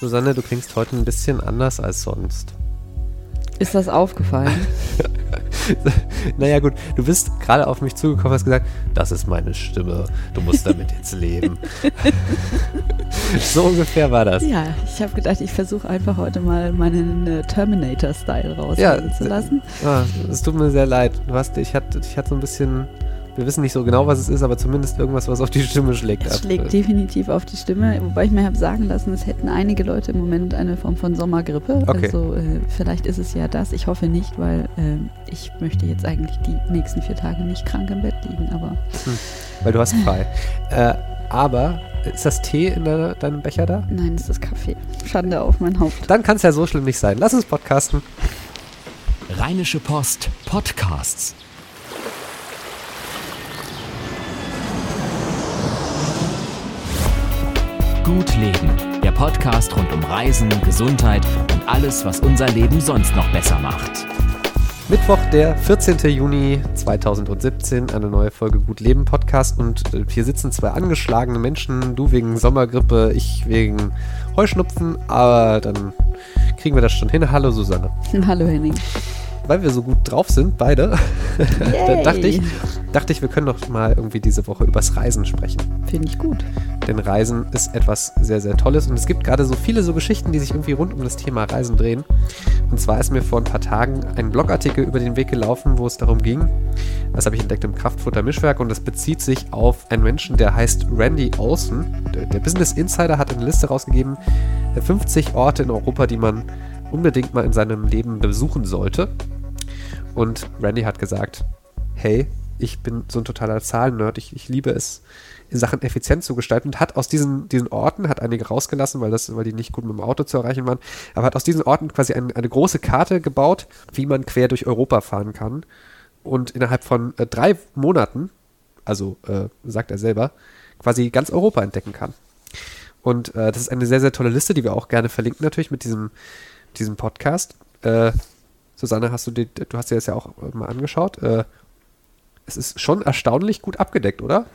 Susanne, du klingst heute ein bisschen anders als sonst. Ist das aufgefallen? naja gut, du bist gerade auf mich zugekommen und hast gesagt, das ist meine Stimme, du musst damit jetzt leben. so ungefähr war das. Ja, ich habe gedacht, ich versuche einfach heute mal meinen äh, Terminator-Style raushängen ja, zu lassen. Ja, es tut mir sehr leid. Du hast, ich hatte ich hatte so ein bisschen wir wissen nicht so genau, was es ist, aber zumindest irgendwas, was auf die Stimme schlägt. Es schlägt definitiv auf die Stimme, wobei ich mir habe sagen lassen, es hätten einige Leute im Moment eine Form von Sommergrippe. Okay. Also äh, vielleicht ist es ja das. Ich hoffe nicht, weil äh, ich möchte jetzt eigentlich die nächsten vier Tage nicht krank im Bett liegen, aber. Hm, weil du hast frei. äh, aber ist das Tee in de deinem Becher da? Nein, es ist Kaffee. Schande auf mein Haupt. Dann kann es ja so schlimm nicht sein. Lass uns podcasten. Rheinische Post Podcasts. Gut Leben, der Podcast rund um Reisen, Gesundheit und alles, was unser Leben sonst noch besser macht. Mittwoch, der 14. Juni 2017, eine neue Folge Gut Leben Podcast und äh, hier sitzen zwei angeschlagene Menschen, du wegen Sommergrippe, ich wegen Heuschnupfen, aber dann kriegen wir das schon hin. Hallo Susanne. Hallo Henning weil wir so gut drauf sind, beide, da dachte ich, dachte ich, wir können doch mal irgendwie diese Woche übers Reisen sprechen. Finde ich gut. Denn Reisen ist etwas sehr, sehr Tolles und es gibt gerade so viele so Geschichten, die sich irgendwie rund um das Thema Reisen drehen. Und zwar ist mir vor ein paar Tagen ein Blogartikel über den Weg gelaufen, wo es darum ging, das habe ich entdeckt im Kraftfutter Mischwerk und das bezieht sich auf einen Menschen, der heißt Randy Olsen. Der, der Business Insider hat eine Liste rausgegeben, 50 Orte in Europa, die man unbedingt mal in seinem Leben besuchen sollte. Und Randy hat gesagt, hey, ich bin so ein totaler Zahlennerd, ich, ich liebe es, Sachen effizient zu gestalten und hat aus diesen, diesen Orten, hat einige rausgelassen, weil, das, weil die nicht gut mit dem Auto zu erreichen waren, aber hat aus diesen Orten quasi ein, eine große Karte gebaut, wie man quer durch Europa fahren kann. Und innerhalb von äh, drei Monaten, also äh, sagt er selber, quasi ganz Europa entdecken kann. Und äh, das ist eine sehr, sehr tolle Liste, die wir auch gerne verlinken natürlich mit diesem, diesem Podcast. Äh, Susanne, hast du, die, du hast dir das ja auch mal angeschaut. Es ist schon erstaunlich gut abgedeckt, oder?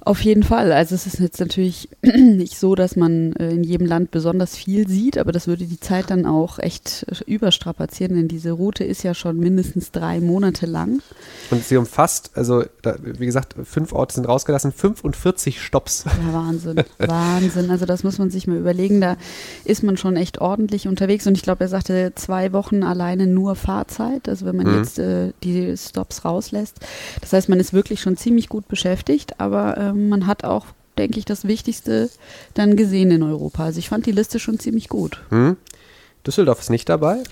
Auf jeden Fall. Also es ist jetzt natürlich nicht so, dass man äh, in jedem Land besonders viel sieht, aber das würde die Zeit dann auch echt überstrapazieren, denn diese Route ist ja schon mindestens drei Monate lang. Und sie umfasst, also da, wie gesagt, fünf Orte sind rausgelassen, 45 Stops. Ja, Wahnsinn, Wahnsinn. Also das muss man sich mal überlegen. Da ist man schon echt ordentlich unterwegs und ich glaube, er sagte zwei Wochen alleine nur Fahrzeit, also wenn man mhm. jetzt äh, die Stops rauslässt. Das heißt, man ist wirklich schon ziemlich gut beschäftigt, aber ähm, man hat auch, denke ich, das Wichtigste dann gesehen in Europa. Also ich fand die Liste schon ziemlich gut. Hm. Düsseldorf ist nicht dabei?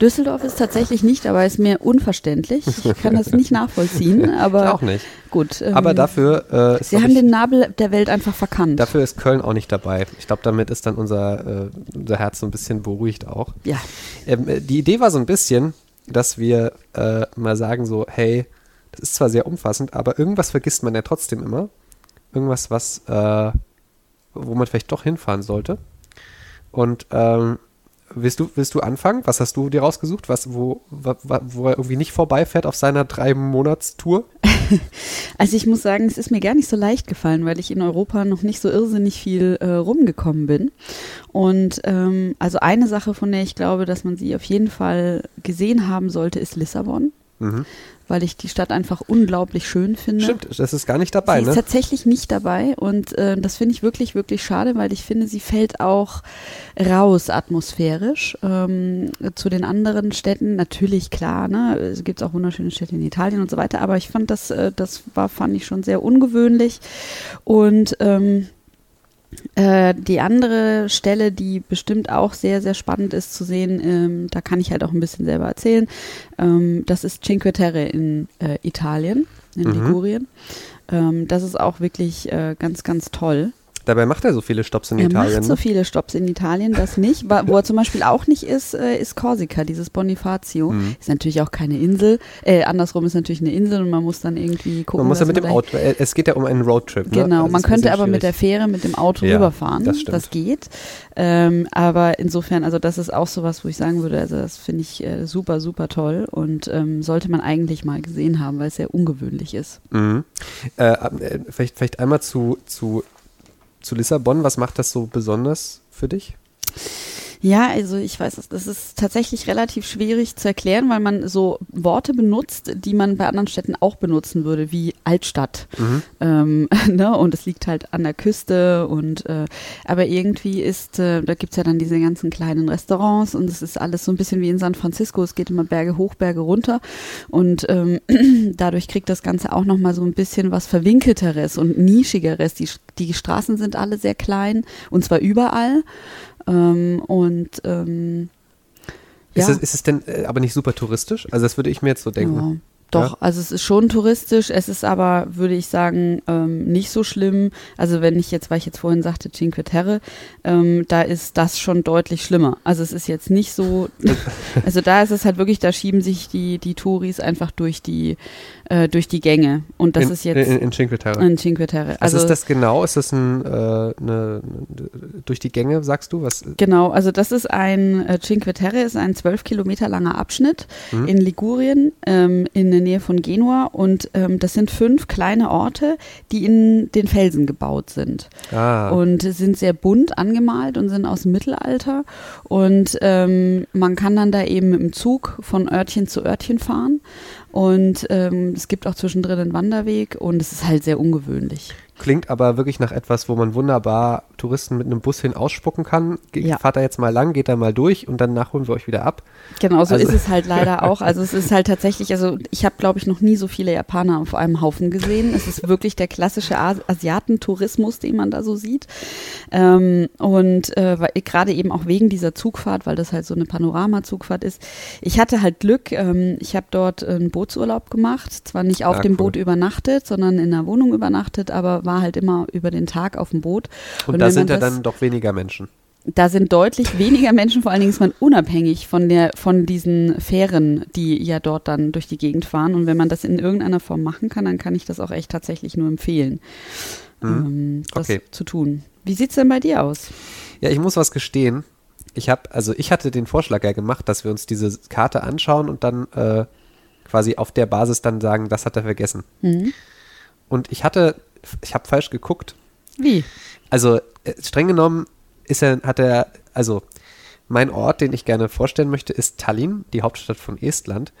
Düsseldorf ist tatsächlich nicht dabei, ist mir unverständlich. Ich kann das nicht nachvollziehen, aber. auch nicht. Gut. Ähm, aber dafür. Äh, Sie haben ich, den Nabel der Welt einfach verkannt. Dafür ist Köln auch nicht dabei. Ich glaube, damit ist dann unser, äh, unser Herz so ein bisschen beruhigt auch. Ja. Ähm, äh, die Idee war so ein bisschen, dass wir äh, mal sagen so, hey, das ist zwar sehr umfassend, aber irgendwas vergisst man ja trotzdem immer irgendwas, was, äh, wo man vielleicht doch hinfahren sollte. Und ähm, willst du, willst du anfangen? Was hast du dir rausgesucht? Was, wo, wo, wo er irgendwie nicht vorbeifährt auf seiner drei Monatstour? also ich muss sagen, es ist mir gar nicht so leicht gefallen, weil ich in Europa noch nicht so irrsinnig viel äh, rumgekommen bin. Und ähm, also eine Sache, von der ich glaube, dass man sie auf jeden Fall gesehen haben sollte, ist Lissabon. Mhm weil ich die Stadt einfach unglaublich schön finde. Stimmt, das ist gar nicht dabei, sie ne? ist tatsächlich nicht dabei und äh, das finde ich wirklich, wirklich schade, weil ich finde, sie fällt auch raus atmosphärisch ähm, zu den anderen Städten. Natürlich, klar, ne, es gibt auch wunderschöne Städte in Italien und so weiter, aber ich fand das, äh, das war, fand ich schon sehr ungewöhnlich und ähm, äh, die andere Stelle, die bestimmt auch sehr, sehr spannend ist zu sehen, ähm, da kann ich halt auch ein bisschen selber erzählen, ähm, das ist Cinque Terre in äh, Italien, in mhm. Ligurien. Ähm, das ist auch wirklich äh, ganz, ganz toll. Dabei macht er so viele Stops in er Italien. Er macht so viele Stops in Italien, das nicht. Wo er zum Beispiel auch nicht ist, äh, ist Korsika, dieses Bonifacio. Mhm. Ist natürlich auch keine Insel. Äh, andersrum ist natürlich eine Insel und man muss dann irgendwie gucken. Man muss ja mit dem Auto, äh, es geht ja um einen Roadtrip. Ne? Genau, also man könnte aber schwierig. mit der Fähre, mit dem Auto ja, rüberfahren. Das, das geht. Ähm, aber insofern, also das ist auch sowas, wo ich sagen würde, also das finde ich äh, super, super toll und ähm, sollte man eigentlich mal gesehen haben, weil es sehr ungewöhnlich ist. Mhm. Äh, äh, vielleicht, vielleicht einmal zu, zu zu Lissabon. Was macht das so besonders für dich? Ja, also ich weiß es, das ist tatsächlich relativ schwierig zu erklären, weil man so Worte benutzt, die man bei anderen Städten auch benutzen würde, wie Altstadt. Mhm. Ähm, ne? Und es liegt halt an der Küste und äh, aber irgendwie ist, äh, da gibt's ja dann diese ganzen kleinen Restaurants und es ist alles so ein bisschen wie in San Francisco, es geht immer Berge hoch, Berge runter und ähm, dadurch kriegt das Ganze auch nochmal so ein bisschen was Verwinkelteres und Nischigeres. Die, die Straßen sind alle sehr klein und zwar überall. Ähm, und ähm, Ist, ja. es, ist es denn äh, aber nicht super touristisch? Also das würde ich mir jetzt so denken. Ja, doch, also es ist schon touristisch, es ist aber, würde ich sagen, ähm, nicht so schlimm. Also wenn ich jetzt, weil ich jetzt vorhin sagte, Cinque Terre, ähm, da ist das schon deutlich schlimmer. Also es ist jetzt nicht so, also da ist es halt wirklich, da schieben sich die, die Touris einfach durch die, äh, durch die Gänge. Und das in, ist jetzt in, in Cinque Terre. in Cinque Terre. Also, Also, ist das genau? Ist das ein, äh, eine, durch die Gänge, sagst du? Was? Genau, also das ist ein äh, Cinque Terre, ist ein zwölf Kilometer langer Abschnitt Mhm. in Ligurien, ähm, in der Nähe von Genua. Und ähm, das sind fünf kleine Orte, die in den Felsen gebaut sind. Ah, Und sind sehr bunt angemalt und sind aus dem Mittelalter. Und ähm, man kann dann da eben mit dem Zug von Örtchen zu Örtchen fahren. Und ähm, es gibt auch zwischendrin einen Wanderweg und es ist halt sehr ungewöhnlich. Klingt aber wirklich nach etwas, wo man wunderbar Touristen mit einem Bus hin ausspucken kann. Ge Ja. Fahrt da jetzt mal lang, geht da mal durch und danach holen wir euch wieder ab. Genau, so Also- ist es halt leider auch. Also es ist halt tatsächlich, also ich habe, glaube ich, noch nie so viele Japaner auf einem Haufen gesehen. Es ist wirklich der klassische As Asiatentourismus, den man da so sieht. Ähm, und äh, gerade eben auch wegen dieser Zugfahrt, weil das halt so eine Panoramazugfahrt ist. Ich hatte halt Glück, ähm, ich habe dort einen Bootsurlaub gemacht, zwar nicht auf Ah, dem cool. Boot übernachtet, sondern in einer Wohnung übernachtet, aber war halt immer über den Tag auf dem Boot. Und, Und da sind ja das- dann doch weniger Menschen. da sind deutlich weniger Menschen, vor allen Dingen ist man unabhängig von der, von diesen Fähren, die ja dort dann durch die Gegend fahren. Und wenn man das in irgendeiner Form machen kann, dann kann ich das auch echt tatsächlich nur empfehlen, ähm, das Okay. zu tun. Wie sieht's denn bei dir aus? Ja, ich muss was gestehen. Ich habe, also ich hatte den Vorschlag ja gemacht, dass wir uns diese Karte anschauen und dann äh, quasi auf der Basis dann sagen, das hat er vergessen. Mhm. Und ich hatte, ich habe falsch geguckt. Wie? Also äh, streng genommen ist er, hat er, also mein Ort, den ich gerne vorstellen möchte, ist Tallinn, die Hauptstadt von Estland.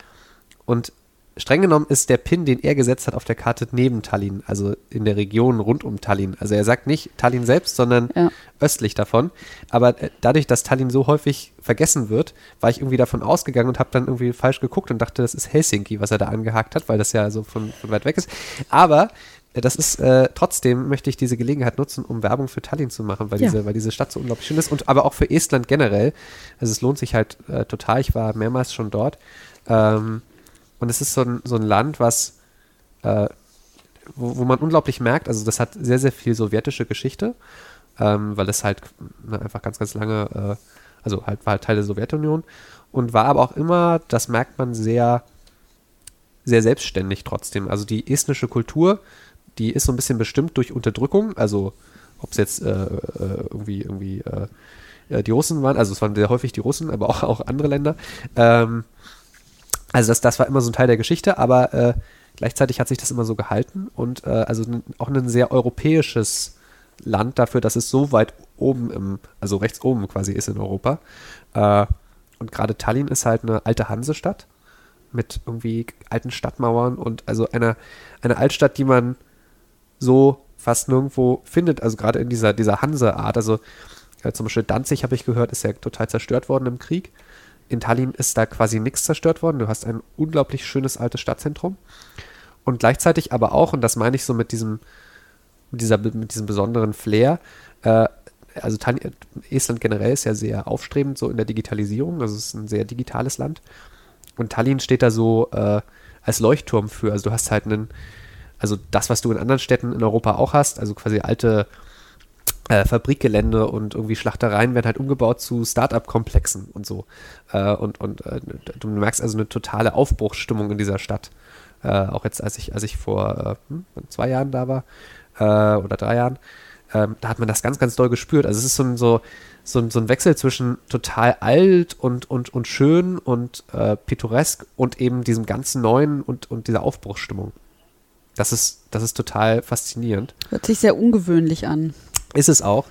Und streng genommen ist der Pin, den er gesetzt hat auf der Karte neben Tallinn, also in der Region rund um Tallinn. Also er sagt nicht Tallinn selbst, sondern Ja. östlich davon. Aber äh, dadurch, dass Tallinn so häufig vergessen wird, war ich irgendwie davon ausgegangen und habe dann irgendwie falsch geguckt und dachte, das ist Helsinki, was er da angehakt hat, weil das ja so von, von weit weg ist. Aber äh, das ist äh, trotzdem möchte ich diese Gelegenheit nutzen, um Werbung für Tallinn zu machen, weil Ja. diese, weil diese Stadt so unglaublich schön ist und aber auch für Estland generell. Also es lohnt sich halt äh, total. Ich war mehrmals schon dort. Ähm, und es ist so ein, so ein Land, was äh, wo, wo man unglaublich merkt, also das hat sehr, sehr viel sowjetische Geschichte, ähm, weil es halt ne, einfach ganz, ganz lange, äh, also halt war halt Teil der Sowjetunion und war aber auch immer, das merkt man sehr, sehr selbstständig trotzdem. Also die estnische Kultur, die ist so ein bisschen bestimmt durch Unterdrückung, also ob es jetzt äh, äh, irgendwie, irgendwie äh, äh, die Russen waren, also es waren sehr häufig die Russen, aber auch, auch andere Länder. Ähm, also das, das war immer so ein Teil der Geschichte, aber äh, gleichzeitig hat sich das immer so gehalten und äh, also auch ein sehr europäisches Land dafür, dass es so weit oben im, also rechts oben quasi ist in Europa. Äh, und gerade Tallinn ist halt eine alte Hansestadt mit irgendwie alten Stadtmauern und also einer eine Altstadt, die man so fast nirgendwo findet, also gerade in dieser, dieser Hanse-Art. Also äh, zum Beispiel Danzig, habe ich gehört, ist ja total zerstört worden im Krieg. In Tallinn ist da quasi nichts zerstört worden. Du hast ein unglaublich schönes altes Stadtzentrum. Und gleichzeitig aber auch, und das meine ich so mit diesem, dieser, mit diesem besonderen Flair, äh, also Tallinn, Estland generell ist ja sehr aufstrebend so in der Digitalisierung, also es ist ein sehr digitales Land. Und Tallinn steht da so äh, als Leuchtturm für. Also du hast halt einen, also das, was du in anderen Städten in Europa auch hast, also quasi alte äh, Fabrikgelände und irgendwie Schlachtereien werden halt umgebaut zu Start-up-Komplexen und so. Äh, und und äh, du merkst also eine totale Aufbruchsstimmung in dieser Stadt. Äh, auch jetzt, als ich, als ich vor äh, hm, zwei Jahren da war äh, oder drei Jahren, ähm, da hat man das ganz, ganz doll gespürt. Also es ist so ein, so, so ein, so ein Wechsel zwischen total alt und, und, und schön und äh, pittoresk und eben diesem ganzen Neuen und, und dieser Aufbruchsstimmung. Das ist, das ist total faszinierend. Hört sich sehr ungewöhnlich an. Ist es auch.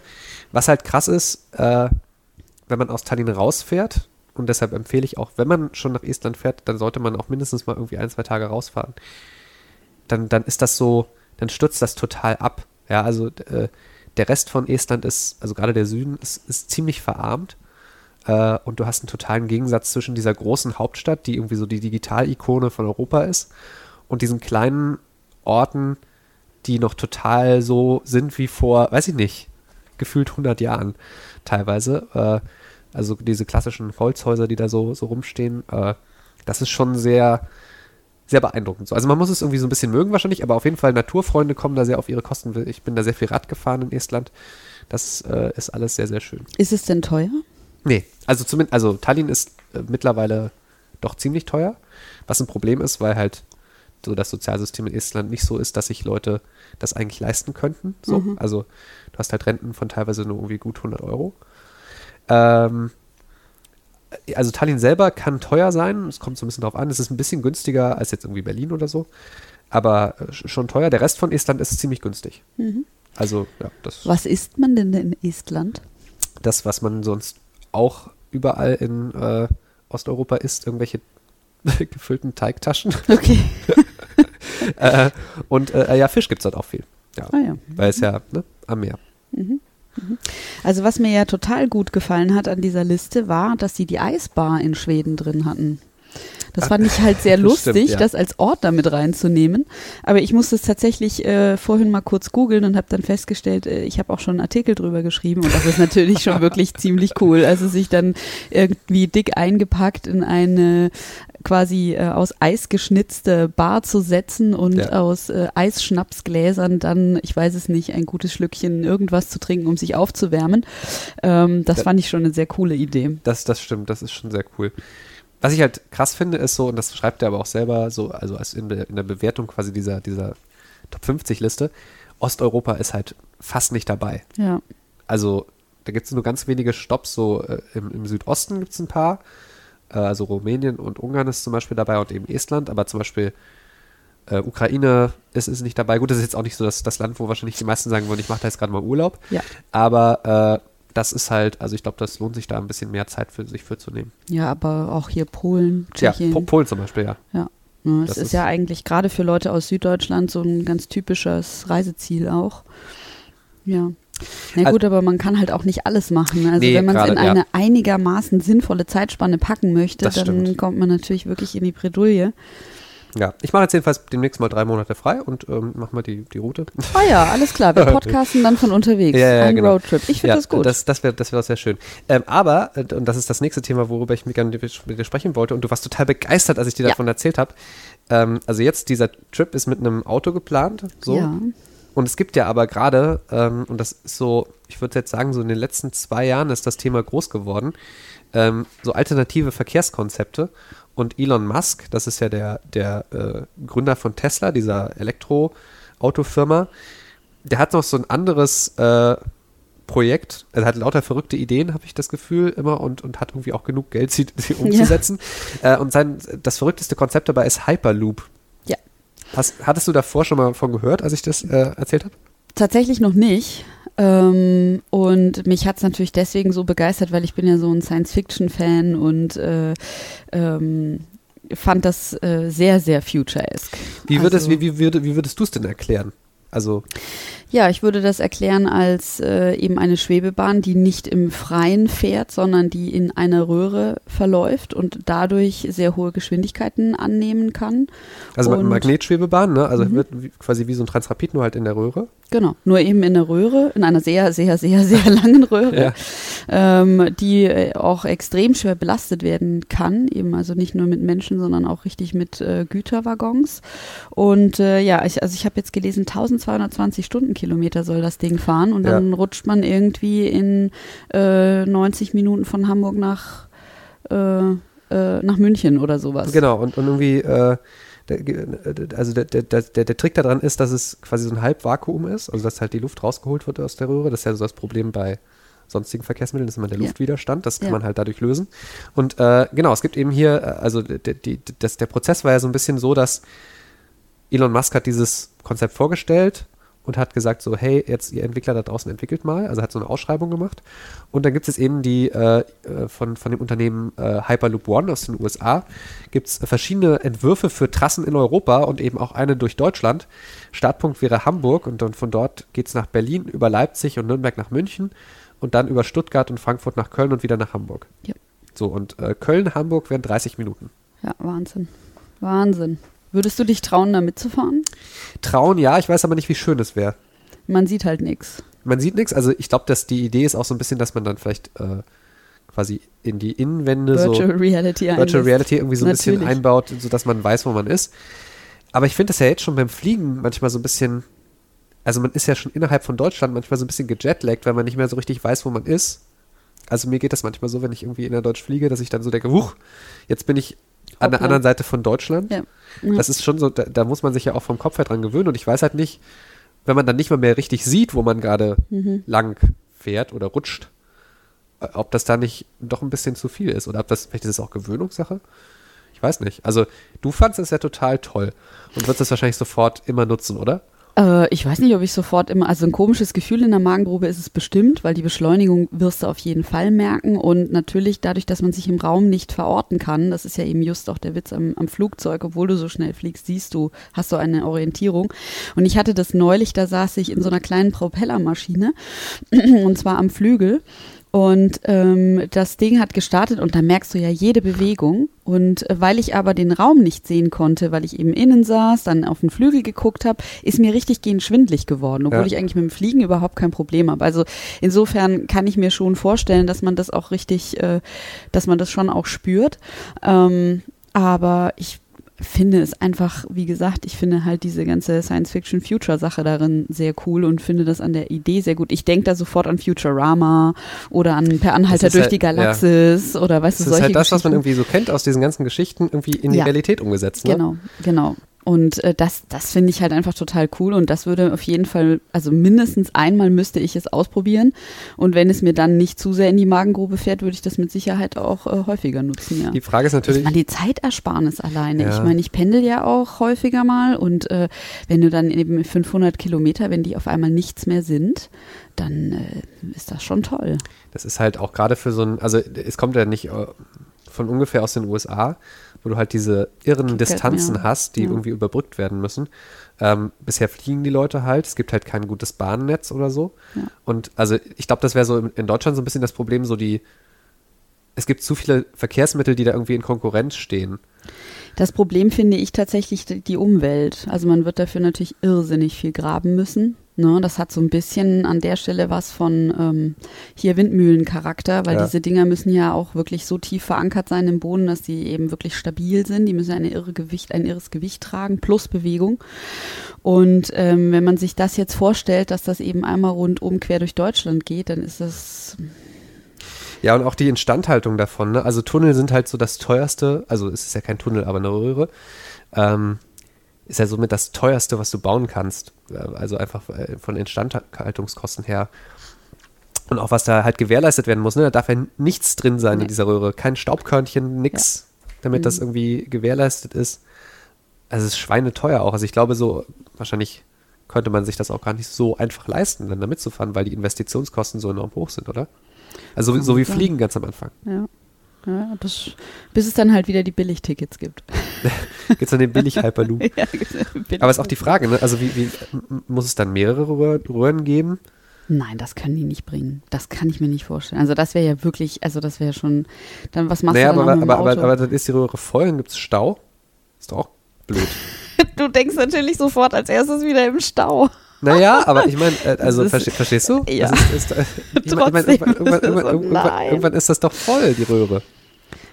Was halt krass ist, äh, wenn man aus Tallinn rausfährt, und deshalb empfehle ich auch, wenn man schon nach Estland fährt, dann sollte man auch mindestens mal irgendwie ein, zwei Tage rausfahren. Dann, dann ist das so, dann stürzt das total ab. Ja, also äh, der Rest von Estland ist, also gerade der Süden, ist, ist ziemlich verarmt. Äh, und du hast einen totalen Gegensatz zwischen dieser großen Hauptstadt, die irgendwie so die Digitalikone von Europa ist, und diesen kleinen Orten, die noch total so sind wie vor, weiß ich nicht, gefühlt 100 Jahren teilweise. Äh, also diese klassischen Holzhäuser, die da so, so rumstehen, äh, das ist schon sehr, sehr beeindruckend. So. Also man muss es irgendwie so ein bisschen mögen wahrscheinlich, aber auf jeden Fall Naturfreunde kommen da sehr auf ihre Kosten. Ich bin da sehr viel Rad gefahren in Estland. Das äh, ist alles sehr, sehr schön. Ist es denn teuer? Nee, also zumindest, also Tallinn ist äh, mittlerweile doch ziemlich teuer, was ein Problem ist, weil halt so das Sozialsystem in Estland nicht so ist, dass sich Leute das eigentlich leisten könnten. So. Mhm. Also du hast halt Renten von teilweise nur irgendwie gut 100 Euro. Ähm, also Tallinn selber kann teuer sein, es kommt so ein bisschen drauf an, es ist ein bisschen günstiger als jetzt irgendwie Berlin oder so, aber äh, schon teuer. Der Rest von Estland ist ziemlich günstig. Mhm. Also, ja, das. Was isst man denn in Estland? Das, was man sonst auch überall in äh, Osteuropa isst, irgendwelche gefüllten Teigtaschen. Okay. äh, und äh, ja, Fisch gibt es dort auch viel. Ja, ah, ja. Weil es ja ne, am Meer. Mhm. mhm. Also was mir ja total gut gefallen hat an dieser Liste war, dass sie die Eisbar in Schweden drin hatten. Das fand ich halt sehr lustig, stimmt, ja. das als Ort damit reinzunehmen. Aber ich musste es tatsächlich äh, vorhin mal kurz googeln und habe dann festgestellt, äh, ich habe auch schon einen Artikel drüber geschrieben und das ist natürlich schon wirklich ziemlich cool. Also sich dann irgendwie dick eingepackt in eine quasi äh, aus Eis geschnitzte Bar zu setzen und ja. aus äh, Eisschnapsgläsern dann, ich weiß es nicht, ein gutes Schlückchen irgendwas zu trinken, um sich aufzuwärmen. Ähm, das ja. fand ich schon eine sehr coole Idee. Das, das stimmt, das ist schon sehr cool. Was ich halt krass finde, ist so, und das schreibt er aber auch selber so, also als in, in der Bewertung quasi dieser, dieser Top 50 Liste, Osteuropa ist halt fast nicht dabei. Ja. Also da gibt es nur ganz wenige Stops, so äh, im, im, Südosten gibt es ein paar. Äh, also Rumänien und Ungarn ist zum Beispiel dabei und eben Estland, aber zum Beispiel äh, Ukraine ist, ist nicht dabei. Gut, das ist jetzt auch nicht so das, das Land, wo wahrscheinlich die meisten sagen wollen, ich mache da jetzt gerade mal Urlaub. Ja. Aber äh, das ist halt, also ich glaube, das lohnt sich da ein bisschen mehr Zeit für sich für zu nehmen. Ja, aber auch hier Polen, Tschechien. Ja, Polen zum Beispiel, ja. Ja. ja es ist, ist ja eigentlich gerade für Leute aus Süddeutschland so ein ganz typisches Reiseziel auch. Ja. Na gut, also, aber man kann halt auch nicht alles machen. Also nee, wenn man es in eine ja. einigermaßen sinnvolle Zeitspanne packen möchte, das dann stimmt. kommt man natürlich wirklich in die Bredouille. Ja, ich mache jetzt jedenfalls demnächst mal drei Monate frei und ähm, mache mal die, die Route. Ah ja, alles klar. Wir podcasten dann von unterwegs. Ja, ja, Ein genau. Roadtrip. Ich finde ja, das gut. Das, das wäre das wär sehr schön. Ähm, aber, äh, und das ist das nächste Thema, worüber ich mit dir sprechen wollte, und du warst total begeistert, als ich dir ja. davon erzählt habe. Ähm, also jetzt, dieser Trip ist mit einem Auto geplant. So. Ja. Und es gibt ja aber gerade, ähm, und das ist so, ich würde jetzt sagen, so in den letzten zwei Jahren ist das Thema groß geworden, ähm, so alternative Verkehrskonzepte. Und Elon Musk, das ist ja der, der äh, Gründer von Tesla, dieser Elektroautofirma, der hat noch so ein anderes äh, Projekt. Er hat lauter verrückte Ideen, habe ich das Gefühl, immer und, und hat irgendwie auch genug Geld, sie, sie umzusetzen. Ja. Äh, und sein, das verrückteste Konzept dabei ist Hyperloop. Ja. Hast, hattest du davor schon mal von gehört, als ich das äh, erzählt habe? Tatsächlich noch nicht. Ähm, und mich hat es natürlich deswegen so begeistert, weil ich bin ja so ein Science-Fiction-Fan und äh, ähm, fand das äh, sehr, sehr future-esque. Wie, würdest, also, wie, wie, würd, wie würdest du es denn erklären? Also ja, ich würde das erklären als äh, eben eine Schwebebahn, die nicht im Freien fährt, sondern die in einer Röhre verläuft und dadurch sehr hohe Geschwindigkeiten annehmen kann. Also und Magnetschwebebahn, ne? Also mhm. wird quasi wie so ein Transrapid, nur halt in der Röhre. Genau, nur eben in der Röhre, in einer sehr, sehr, sehr, sehr langen Röhre, ja. ähm, die äh, auch extrem schwer belastet werden kann, eben also nicht nur mit Menschen, sondern auch richtig mit äh, Güterwaggons. Und äh, ja, ich, also ich habe jetzt gelesen, 1220 Stundenkilometer soll das Ding fahren und dann ja. rutscht man irgendwie in äh, 90 Minuten von Hamburg nach, äh, äh, nach München oder sowas. Genau, und, und irgendwie also der, der, der, der Trick daran ist, dass es quasi so ein Halbvakuum ist, also dass halt die Luft rausgeholt wird aus der Röhre. Das ist ja so das Problem bei sonstigen Verkehrsmitteln, das ist immer der Luftwiderstand, das kann ja. man halt dadurch lösen. Und äh, genau, es gibt eben hier, äh, also die, die, das, der Prozess war ja so ein bisschen so, dass Elon Musk hat dieses Konzept vorgestellt und hat gesagt so, hey, jetzt ihr Entwickler da draußen entwickelt mal, also hat so eine Ausschreibung gemacht. Und dann gibt es eben die äh, äh, von, von dem Unternehmen äh, Hyperloop One aus den USA, gibt es verschiedene Entwürfe für Trassen in Europa und eben auch eine durch Deutschland. Startpunkt wäre Hamburg und dann von dort geht es nach Berlin, über Leipzig und Nürnberg nach München und dann über Stuttgart und Frankfurt nach Köln und wieder nach Hamburg. Ja. So, und äh, Köln, Hamburg wären 30 Minuten. Ja, Wahnsinn. Wahnsinn. Würdest du dich trauen, da mitzufahren? Trauen, ja, ich weiß aber nicht, wie schön es wäre. Man sieht halt nichts. Man sieht nichts, also ich glaube, dass die Idee ist auch so ein bisschen, dass man dann vielleicht äh, quasi in die Innenwände Virtual so Reality Virtual einlässt. Reality irgendwie so ein bisschen Natürlich. einbaut, sodass man weiß, wo man ist. Aber ich finde das ja jetzt schon beim Fliegen manchmal so ein bisschen, also man ist ja schon innerhalb von Deutschland manchmal so ein bisschen gejetlaggt, weil man nicht mehr so richtig weiß, wo man ist. Also mir geht das manchmal so, wenn ich irgendwie innerdeutsch fliege, dass ich dann so denke, huch, jetzt bin ich an der anderen Seite von Deutschland. Ja. Ja. Das ist schon so, da, da muss man sich ja auch vom Kopf her dran gewöhnen und ich weiß halt nicht, wenn man dann nicht mal mehr richtig sieht, wo man gerade Mhm. lang fährt oder rutscht, äh, ob das da nicht doch ein bisschen zu viel ist oder ob das, vielleicht ist es auch Gewöhnungssache. Ich weiß nicht. Also du fandest es ja total toll und wirst es wahrscheinlich sofort immer nutzen, oder? Äh, ich weiß nicht, ob ich sofort immer, also ein komisches Gefühl in der Magengrube ist es bestimmt, weil die Beschleunigung wirst du auf jeden Fall merken. Und natürlich dadurch, dass man sich im Raum nicht verorten kann, das ist ja eben just auch der Witz am, am Flugzeug, obwohl du so schnell fliegst, siehst du, hast du eine Orientierung. Und ich hatte das neulich, da saß ich in so einer kleinen Propellermaschine und zwar am Flügel und ähm, das Ding hat gestartet und da merkst du ja jede Bewegung. Und äh, weil ich aber den Raum nicht sehen konnte, weil ich eben innen saß, dann auf den Flügel geguckt habe, ist mir richtig gehend schwindlig geworden, obwohl Ja. ich eigentlich mit dem Fliegen überhaupt kein Problem habe. Also insofern kann ich mir schon vorstellen, dass man das auch richtig, äh, dass man das schon auch spürt. Ähm, aber ich finde es einfach, wie gesagt, ich finde halt diese ganze Science-Fiction-Future-Sache darin sehr cool und finde das an der Idee sehr gut. Ich denke da sofort an Futurama oder an Per Anhalter Das ist durch halt- die Galaxis oder weißt Das du, ist solche halt das, was man irgendwie so kennt aus diesen ganzen Geschichten, irgendwie in die Ja. Realität umgesetzt. Ne? Genau, genau. Und äh, das, das finde ich halt einfach total cool und das würde auf jeden Fall, also mindestens einmal müsste ich es ausprobieren und wenn es mir dann nicht zu sehr in die Magengrube fährt, würde ich das mit Sicherheit auch äh, häufiger nutzen, ja. Die Frage ist Ich natürlich, meine, die Zeitersparnis alleine. Ja. Ich meine, ich pendel ja auch häufiger mal und äh, wenn du dann eben 500 Kilometer, wenn die auf einmal nichts mehr sind, dann äh, ist das schon toll. das ist halt auch gerade für so ein, also es kommt ja nicht äh, von ungefähr aus den USA, wo du halt diese irren Gefällt Distanzen mir. hast, die Ja. irgendwie überbrückt werden müssen. Ähm, bisher fliegen die Leute halt, es gibt halt kein gutes Bahnnetz oder so. Ja. Und also ich glaube, das wäre so in, Deutschland so ein bisschen das Problem, so die, es gibt zu viele Verkehrsmittel, die da irgendwie in Konkurrenz stehen. Das Problem finde ich tatsächlich die Umwelt. Also man wird dafür natürlich irrsinnig viel graben müssen. Ne, das hat so ein bisschen an der Stelle was von ähm, hier Windmühlencharakter, weil Ja. diese Dinger müssen ja auch wirklich so tief verankert sein im Boden, dass die eben wirklich stabil sind. Die müssen eine irre Gewicht, ein irres Gewicht tragen plus Bewegung. Und ähm, wenn man sich das jetzt vorstellt, dass das eben einmal rundum quer durch Deutschland geht, dann ist das Ja, und auch die Instandhaltung davon. Ne? Also Tunnel sind halt so das teuerste, also es ist ja kein Tunnel, aber eine Röhre. Ähm, ist ja somit das teuerste, was du bauen kannst. Äh, Also einfach äh, von Instandhaltungskosten her. Und auch was da halt gewährleistet werden muss. Ne? Da darf ja nichts drin sein Nee. in dieser Röhre. Kein Staubkörnchen, nix, damit das Mhm. irgendwie gewährleistet ist. Also es ist schweineteuer auch. Also ich glaube so, wahrscheinlich könnte man sich das auch gar nicht so einfach leisten, dann da mitzufahren, weil die Investitionskosten so enorm hoch sind, oder? Also Kann so wie. Fliegen ganz am Anfang. ja. Ja, bis, bis es dann halt wieder die Billigtickets gibt. Gibt es dann den Billig-Hyperloop. ja, billig. Aber ist auch die Frage, ne? Also wie, wie muss es dann mehrere Röhr- Röhren geben? Nein, das können die nicht bringen. Das kann ich mir nicht vorstellen. Also das wäre ja wirklich, also das wäre schon, dann was machst naja, du dann aber, aber, aber, aber dann ist die Röhre voll, dann gibt es Stau. Ist doch auch blöd. du denkst natürlich sofort als erstes wieder im Stau. Naja, aber ich meine, äh, also ist- verste, verstehst du? Ja. Das ist, ist, ich mein, ich mein, Trotzdem irgendwann, irgendwann, ist irgendwann, irgendwann, das doch voll, die Röhre.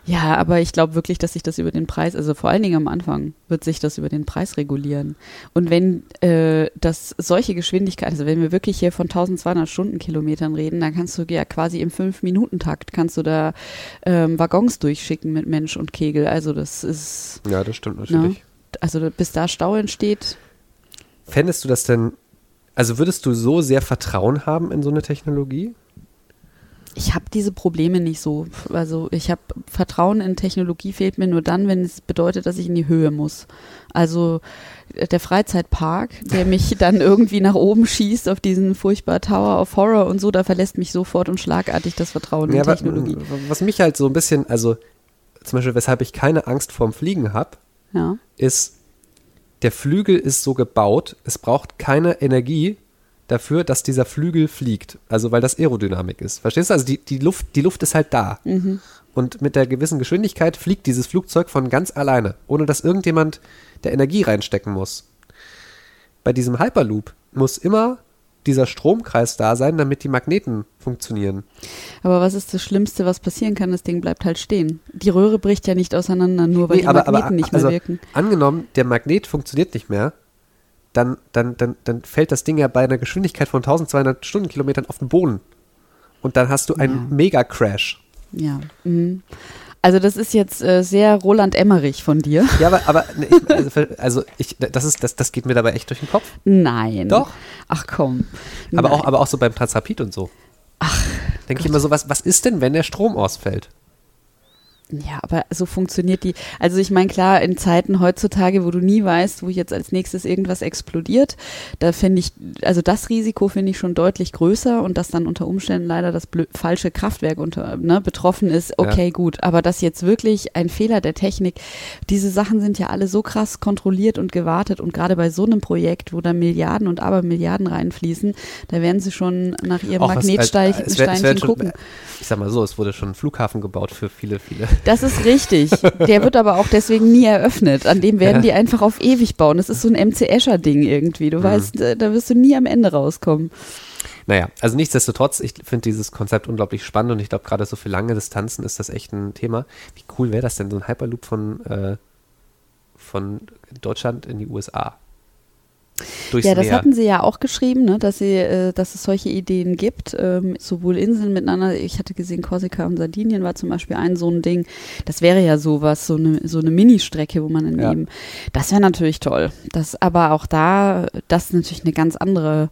Ja, aber ich glaube wirklich, dass sich das über den Preis, also vor allen Dingen am Anfang, wird sich das über den Preis regulieren. Und wenn äh, das solche Geschwindigkeit, also wenn wir wirklich hier von 1200 Stundenkilometern reden, dann kannst du ja quasi im 5-Minuten-Takt kannst du da ähm, Waggons durchschicken mit Mensch und Kegel. Also das ist, Ja, das stimmt natürlich. also bis da Stau entsteht, Fändest du das denn, also würdest du so sehr Vertrauen haben in so eine Technologie? ich habe diese Probleme nicht so. Also ich habe Vertrauen in Technologie fehlt mir nur dann, wenn es bedeutet, dass ich in die Höhe muss. Also äh, der Freizeitpark, der mich dann irgendwie nach oben schießt auf diesen furchtbar Tower of Horror und so, da verlässt mich sofort und schlagartig das Vertrauen Ja, in Technologie. was mich halt so ein bisschen, also zum Beispiel, weshalb ich keine Angst vorm Fliegen habe, Ja. ist, der Flügel ist so gebaut, es braucht keine Energie dafür, dass dieser Flügel fliegt. Also weil das Aerodynamik ist. Verstehst du? Also die, die, Luft, die Luft ist halt da. Und mit der gewissen Geschwindigkeit fliegt dieses Flugzeug von ganz alleine, ohne dass irgendjemand der Energie reinstecken muss. Bei diesem Hyperloop muss immer dieser Stromkreis da sein, damit die Magneten funktionieren. Aber was ist das Schlimmste, was passieren kann? Das Ding bleibt halt stehen. Die Röhre bricht ja nicht auseinander, nur weil Nee, die aber- Magneten aber, nicht mehr also, wirken. Angenommen, der Magnet funktioniert nicht mehr, dann, dann, dann, dann fällt das Ding ja bei einer Geschwindigkeit von 1200 Stundenkilometern auf den Boden. Und dann hast du einen Ja. Mega-Crash. Ja. Mhm. Also das ist jetzt äh, sehr Roland Emmerich von dir. Ja, aber, aber ne, ich, also, also ich, das, ist, das, das geht mir dabei echt durch den Kopf. Nein. Doch. Ach komm. Aber Nein. auch, aber auch so beim Transrapid und so. Ach. Denke ich immer so, was, was ist denn, wenn der Strom ausfällt? Ja, aber so funktioniert die. Also ich meine, klar, in Zeiten heutzutage, wo du nie weißt, wo jetzt als nächstes irgendwas explodiert, da finde ich, also das Risiko finde ich schon deutlich größer und dass dann unter Umständen leider das falsche Kraftwerk unter, ne, betroffen ist, okay, gut. Aber das jetzt wirklich ein Fehler der Technik, diese Sachen sind ja alle so krass kontrolliert und gewartet und gerade bei so einem Projekt, wo da Milliarden und Abermilliarden reinfließen, da werden sie schon nach ihrem was- Magnetsteinchen gucken. Ich sag mal so, es wurde schon ein Flughafen gebaut für viele, viele. Das ist richtig. Der wird aber auch deswegen nie eröffnet. An dem werden Ja. die einfach auf ewig bauen. Das ist so ein MC Escher-Ding irgendwie. Du weißt, äh, da wirst du nie am Ende rauskommen. Naja, also nichtsdestotrotz, ich finde dieses Konzept unglaublich spannend und ich glaube, gerade so für lange Distanzen ist das echt ein Thema. Wie cool wäre das denn, so ein Hyperloop von, äh, von Deutschland in die USA? Durchs ja, das Meer. hatten sie ja auch geschrieben, ne, dass sie, äh, dass es solche Ideen gibt, ähm, sowohl Inseln miteinander. Ich hatte gesehen, Korsika und Sardinien war zum Beispiel ein so ein Ding. Das wäre ja sowas, so eine so eine Ministrecke, wo man dann Ja. eben. Das wäre natürlich toll. Das, aber auch da, das ist natürlich eine ganz andere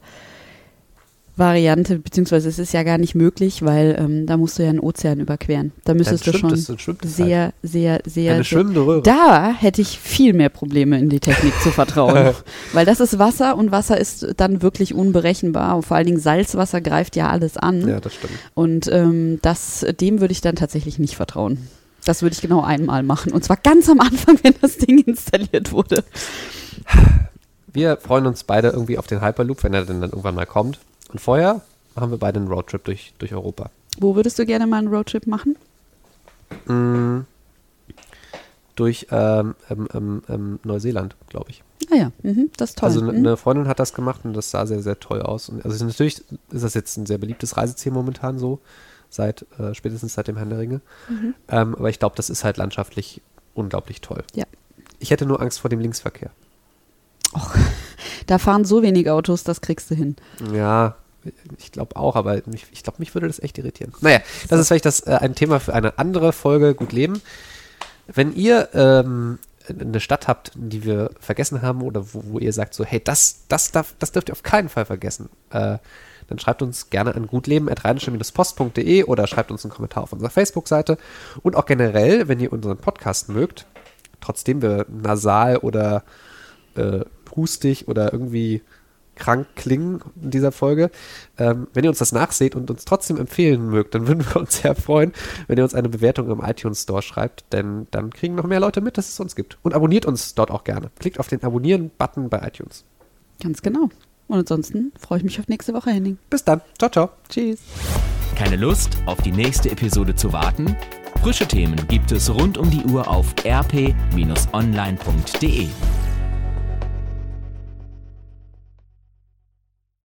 Variante, beziehungsweise es ist ja gar nicht möglich, weil ähm, da musst du ja einen Ozean überqueren. Da müsstest du schon schwimmt es halt. sehr, sehr, sehr, Eine sehr schwimmende Röhre. da hätte ich viel mehr Probleme in die Technik zu vertrauen. Weil das ist Wasser und Wasser ist dann wirklich unberechenbar. Und vor allen Dingen Salzwasser greift ja alles an. Ja, das stimmt. Und ähm, das, dem würde ich dann tatsächlich nicht vertrauen. Das würde ich genau einmal machen. Und zwar ganz am Anfang, wenn das Ding installiert wurde. Wir freuen uns beide irgendwie auf den Hyperloop, wenn er denn dann irgendwann mal kommt. Und vorher machen wir beide einen Roadtrip durch, durch Europa. Wo würdest du gerne mal einen Roadtrip machen? Mm, durch ähm, ähm, ähm, Neuseeland, glaube ich. Ah ja, mhm, das ist toll. Also ne- Mhm. eine Freundin hat das gemacht und das sah sehr, sehr toll aus. Und also natürlich ist das jetzt ein sehr beliebtes Reiseziel momentan so, seit äh, spätestens seit dem Herrn der Ringe. Ähm, aber ich glaube, das ist halt landschaftlich unglaublich toll. Ja. Ich hätte nur Angst vor dem Linksverkehr. Da fahren so wenig Autos, das kriegst du hin. Ja, ich glaube auch, aber mich, ich glaube, mich würde das echt irritieren. Naja, das ist vielleicht das, äh, ein Thema für eine andere Folge Gut Leben. Wenn ihr ähm, eine Stadt habt, die wir vergessen haben oder wo, wo ihr sagt so, hey, das, das, darf, das dürft ihr auf keinen Fall vergessen, äh, dann schreibt uns gerne an gutleben.rheinische-post.de oder schreibt uns einen Kommentar auf unserer Facebook-Seite. Und auch generell, wenn ihr unseren Podcast mögt, trotzdem wir nasal oder äh, hustig oder irgendwie krank klingen in dieser Folge. Ähm, wenn ihr uns das nachseht und uns trotzdem empfehlen mögt, dann würden wir uns sehr freuen, wenn ihr uns eine Bewertung im iTunes Store schreibt, denn dann kriegen noch mehr Leute mit, dass es uns gibt. Und abonniert uns dort auch gerne. Klickt auf den Abonnieren-Button bei iTunes. Ganz genau. Und ansonsten freue ich mich auf nächste Woche, Henning. Bis dann. Ciao, ciao. Tschüss. Keine Lust, auf die nächste Episode zu warten? Frische Themen gibt es rund um die Uhr auf rp-online.de.